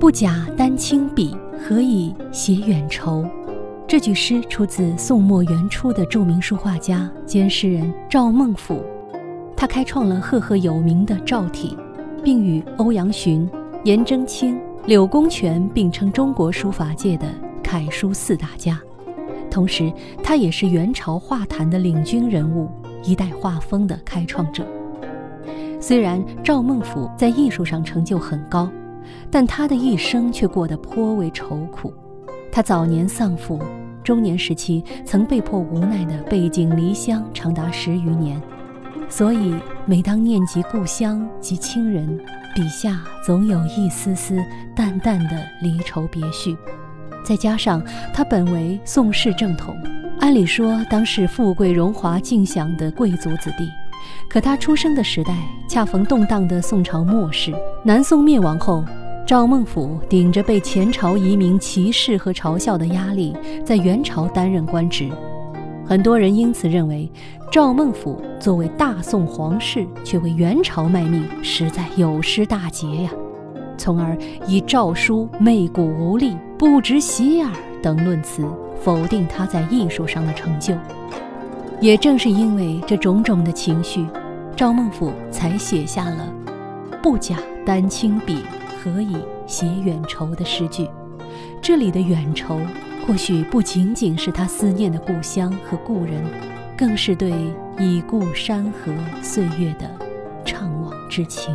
不假丹青笔，何以写远愁？”这句诗出自宋末元初的著名书画家兼诗人赵孟俯，他开创了赫赫有名的赵体，并与欧阳询、颜真卿、柳公权并称中国书法界的楷书四大家。同时，他也是元朝画坛的领军人物，一代画风的开创者。虽然赵孟俯在艺术上成就很高，但他的一生却过得颇为愁苦。他早年丧父。中年时期，曾被迫无奈地背井离乡长达十余年，所以每当念及故乡及亲人，笔下总有一丝丝淡淡的离愁别绪。再加上他本为宋氏正统，按理说当是富贵荣华尽享的贵族子弟，可他出生的时代恰逢动荡的宋朝末世，南宋灭亡后。赵孟俯顶着被前朝移民歧视和嘲笑的压力，在元朝担任官职，很多人因此认为，赵孟俯作为大宋皇室却为元朝卖命，实在有失大节呀，从而以诏书媚骨无力、不值洗耳等论词否定他在艺术上的成就。也正是因为这种种的情绪，赵孟俯才写下了“不假丹青笔”。何以写远愁的诗句？这里的远愁，或许不仅仅是他思念的故乡和故人，更是对已故山河岁月的怅惘之情。